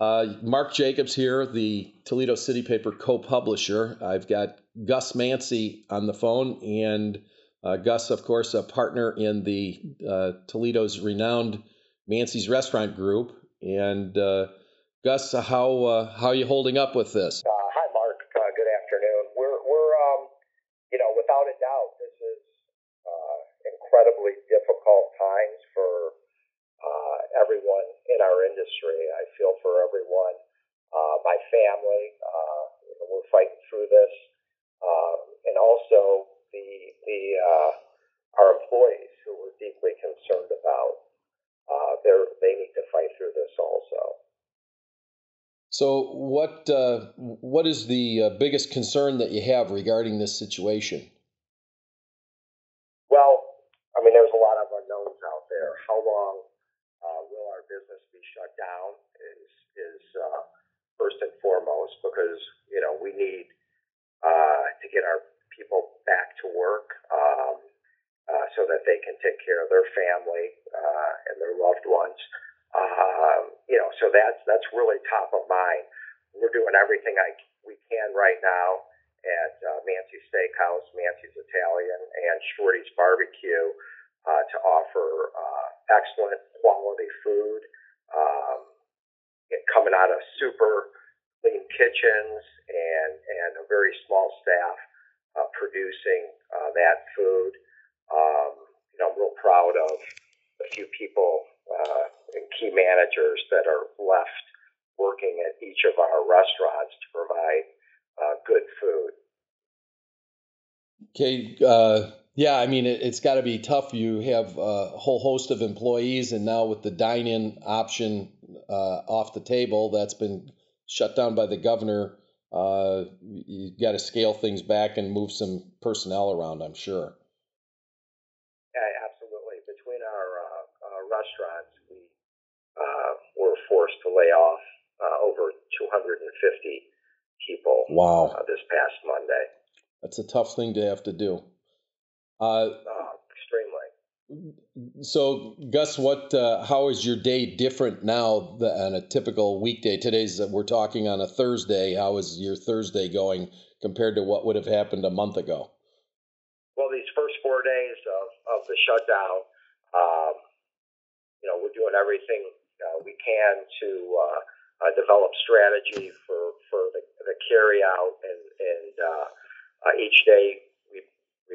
Uh, Mark Jacobs here, the Toledo City Paper co-publisher. I've got Gus Mancy on the phone, and uh, Gus, of course, a partner in the uh, Toledo's renowned Mancy's Restaurant Group. And uh, Gus, how uh, how are you holding up with this? Uh, hi, Mark. good afternoon. We're we're um, you know, without a doubt, this is incredibly difficult times for everyone in our industry. I feel for everyone. Uh, my family, uh, we're fighting through this, um, and also the the uh, our employees who we're deeply concerned about. Uh, they they need to fight through this also. So, what uh, what is the uh, biggest concern that you have regarding this situation? Well, I mean, there's a lot of unknowns out there. How long business be shut down is is uh, first and foremost because you know we need uh, to get our people back to work um, uh, so that they can take care of their family uh, and their loved ones. Um, you know, so that's that's really top of mind. We're doing everything I we can right now at uh, Mancy's Steakhouse, Mancy's Italian, and Shorty's Barbecue uh, to offer uh, excellent quality food um, coming out of super clean kitchens and, and a very small staff uh, producing uh, that food. Um, you know, I'm real proud of the few people uh, and key managers that are left working at each of our restaurants to provide uh, good food. Okay, uh, yeah, I mean, it, has got to be tough. You have a whole host of employees, and now with the dine in option uh, off the table, that's been shut down by the governor. Uh, you got to scale things back and move some personnel around, I'm sure. Yeah, absolutely. Between our uh, restaurants, we uh, were forced to lay off uh, over 250 people wow. Uh, this past Monday. That's a tough thing to have to do. Uh, uh, extremely. So, Gus, what? Uh, how is your day different now than a typical weekday? Today's we're talking on a Thursday. How is your Thursday going compared to what would have happened a month ago? Well, these first four days of, of the shutdown, um, you know, we're doing everything uh, we can to uh, uh, develop strategy for for the, the carry out, and and uh, uh, each day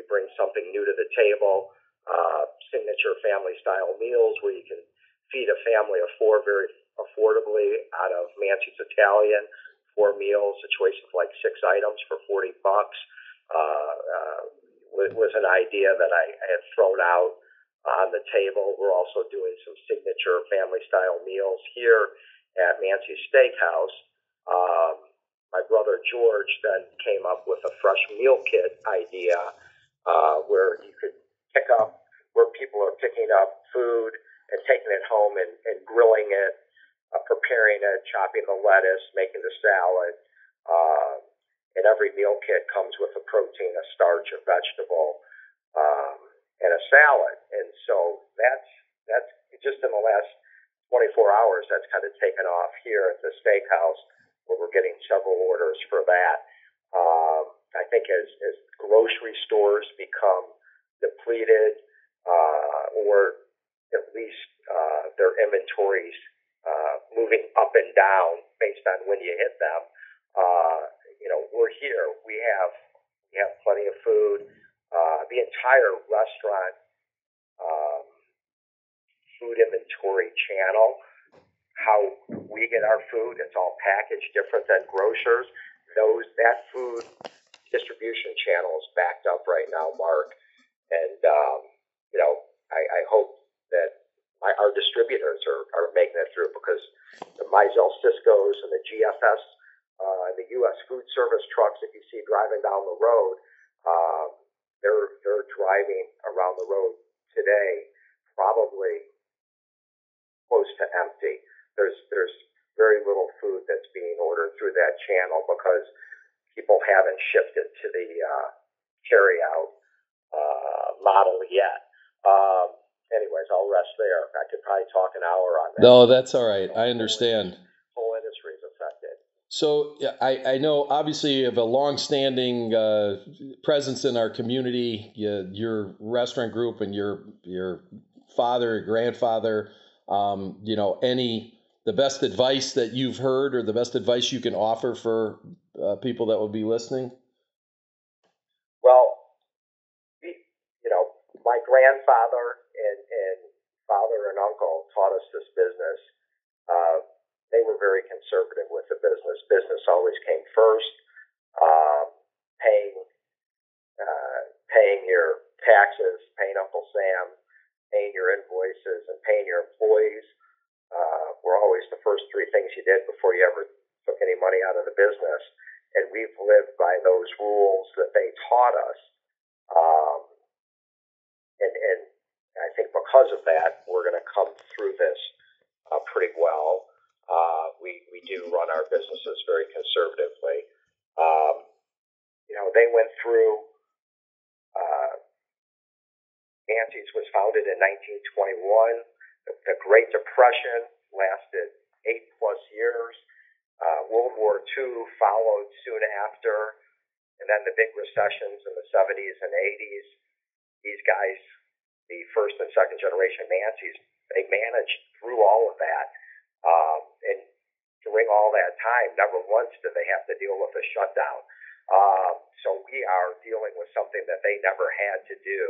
bring something new to the table, uh, signature family style meals where you can feed a family of four very affordably out of Mancy's Italian. Four meals, of like six items for 40 bucks. Uh, uh, was an idea that I had thrown out on the table. We're also doing some signature family style meals here at Mancy's Steakhouse. Um, my brother George then came up with a fresh meal kit idea uh, where you could pick up, where people are picking up food and taking it home and, and grilling it, uh, preparing it, chopping the lettuce, making the salad. Uh, and every meal kit comes with a protein, a starch, a vegetable, um, and a salad. And so that's that's just in the last 24 hours that's kind of taken off here at the steakhouse where we're getting several orders for that. Um, I think as, as grocery stores become depleted, uh, or at least uh, their inventories uh, moving up and down based on when you hit them, uh, you know, we're here. We have we have plenty of food. Uh, the entire restaurant um, food inventory channel, how we get our food, it's all packaged different than grocers. Those that food distribution channel is backed up right now, Mark. And, um, you know, I, I hope that my, our distributors are, are making it through because the Mizell Sysco's and the GFS uh, and the U.S. food service trucks that you see driving down the road, um, they're, they're driving around the road today probably close to empty. There's, there's very little food that's being ordered through that channel because – people haven't shifted to the uh, carry out uh, model yet. Um, anyways, I'll rest there. I could probably talk an hour on that. No, that's all right. I understand. Whole industry is affected. So I, I know obviously you have a long-standing uh, presence in our community. You, your restaurant group and your your father, grandfather. Um, you know, any the best advice that you've heard or the best advice you can offer for uh, people that will be listening. Well, you know, my grandfather and, and father and uncle taught us this business. Uh, they were very conservative with the business. Business always came first. Um, paying uh, paying your taxes, paying Uncle Sam, paying your invoices, and paying your employees uh, were always the first three things you did before you ever took any money out of the business. And we've lived by those rules that they taught us. Um, and, and I think because of that, we're going to come through this uh, pretty well. Uh, we, we do run our businesses very conservatively. Um, you know, they went through, uh, Mancy's was founded in 1921. The, the Great Depression lasted eight plus years. Uh, World War II followed soon after, and then the big recessions in the 70s and 80s. These guys, the first and second generation Mancy's, they managed through all of that. Um, and during all that time, never once did they have to deal with a shutdown. Um, so we are dealing with something that they never had to do.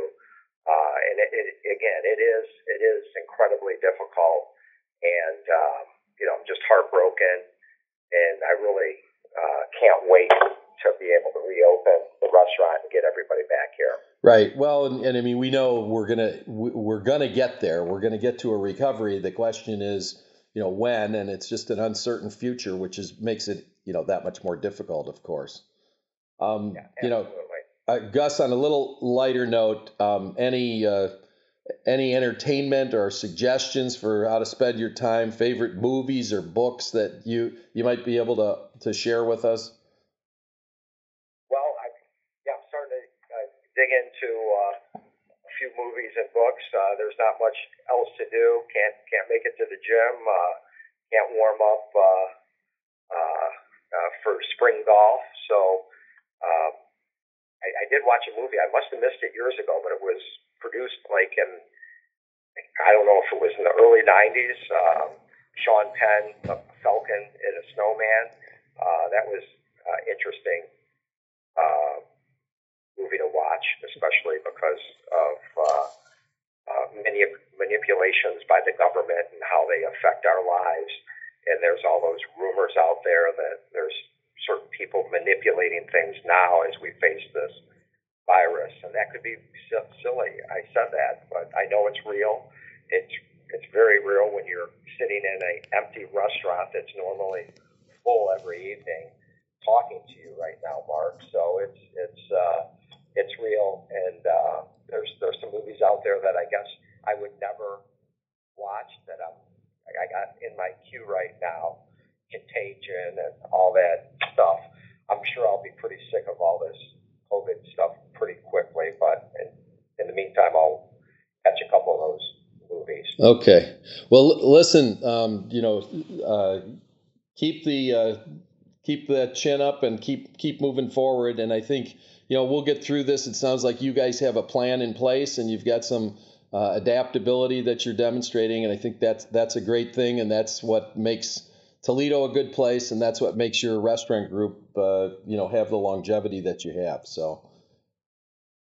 Uh, and it, it, again, it is it is incredibly difficult, and um, you know, I'm just heartbroken, and I really uh, can't wait to be able to reopen the restaurant and get everybody back here. Right. Well, and, and I mean, we know we're gonna we're gonna get there. We're gonna get to a recovery. The question is you know when, and it's just an uncertain future, which is makes it you know that much more difficult, of course. Um, Yeah, you know. Uh, Gus, on a little lighter note, um, any uh, any entertainment or suggestions for how to spend your time? Favorite movies or books that you you might be able to to share with us? Well, I, yeah, I'm starting to uh, dig into uh, a few movies and books. Uh, there's not much else to do. Can't can't make it to the gym. Uh, can't warm up uh, uh, uh, for spring golf. So I, did watch a movie. I must have missed it years ago, but it was produced like in I don't know if it was in the early '90s. Um, Sean Penn, a Falcon and a Snowman. Uh, that was uh, interesting uh, movie to watch, especially because of uh, uh, manip- manipulations by the government and how they affect our lives. And there's all those rumors out there that there's certain people manipulating things now as we face this virus, and that could be silly. I said that, but I know it's real. It's it's very real when you're sitting in a empty restaurant that's normally full every evening, talking to you right now, Mark. So it's it's uh, it's real, and uh, there's there's some movies out there that I guess I would never watch that I'm I got in my queue right now, Contagion and all that stuff. I'm sure I'll be pretty sick of all this COVID stuff pretty quickly, but in, in the meantime, I'll catch a couple of those movies. Okay. Well, listen. Um, you know, uh, keep the uh, keep that chin up and keep keep moving forward. And I think you know we'll get through this. It sounds like you guys have a plan in place, and you've got some uh, adaptability that you're demonstrating. And I think that's that's a great thing, and that's what makes Toledo a good place, and that's what makes your restaurant group uh, you know have the longevity that you have. So.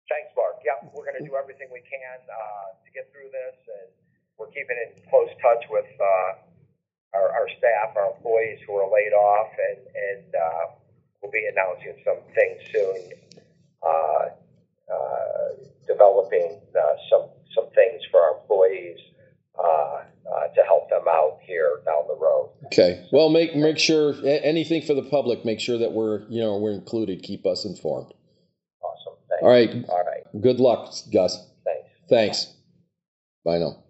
Thanks, Mark. Yeah, we're going to do everything we can uh, to get through this, and keeping in close touch with uh, our, our staff, our employees who are laid off, and, and uh, we'll be announcing some things soon, uh, uh, developing uh, some some things for our employees uh, uh, to help them out here down the road. Okay. Well, make make sure anything for the public. Make sure that we're you know we're included. Keep us informed. Awesome. Thanks. All right. All right. Good luck, Gus. Thanks. Thanks. Bye now.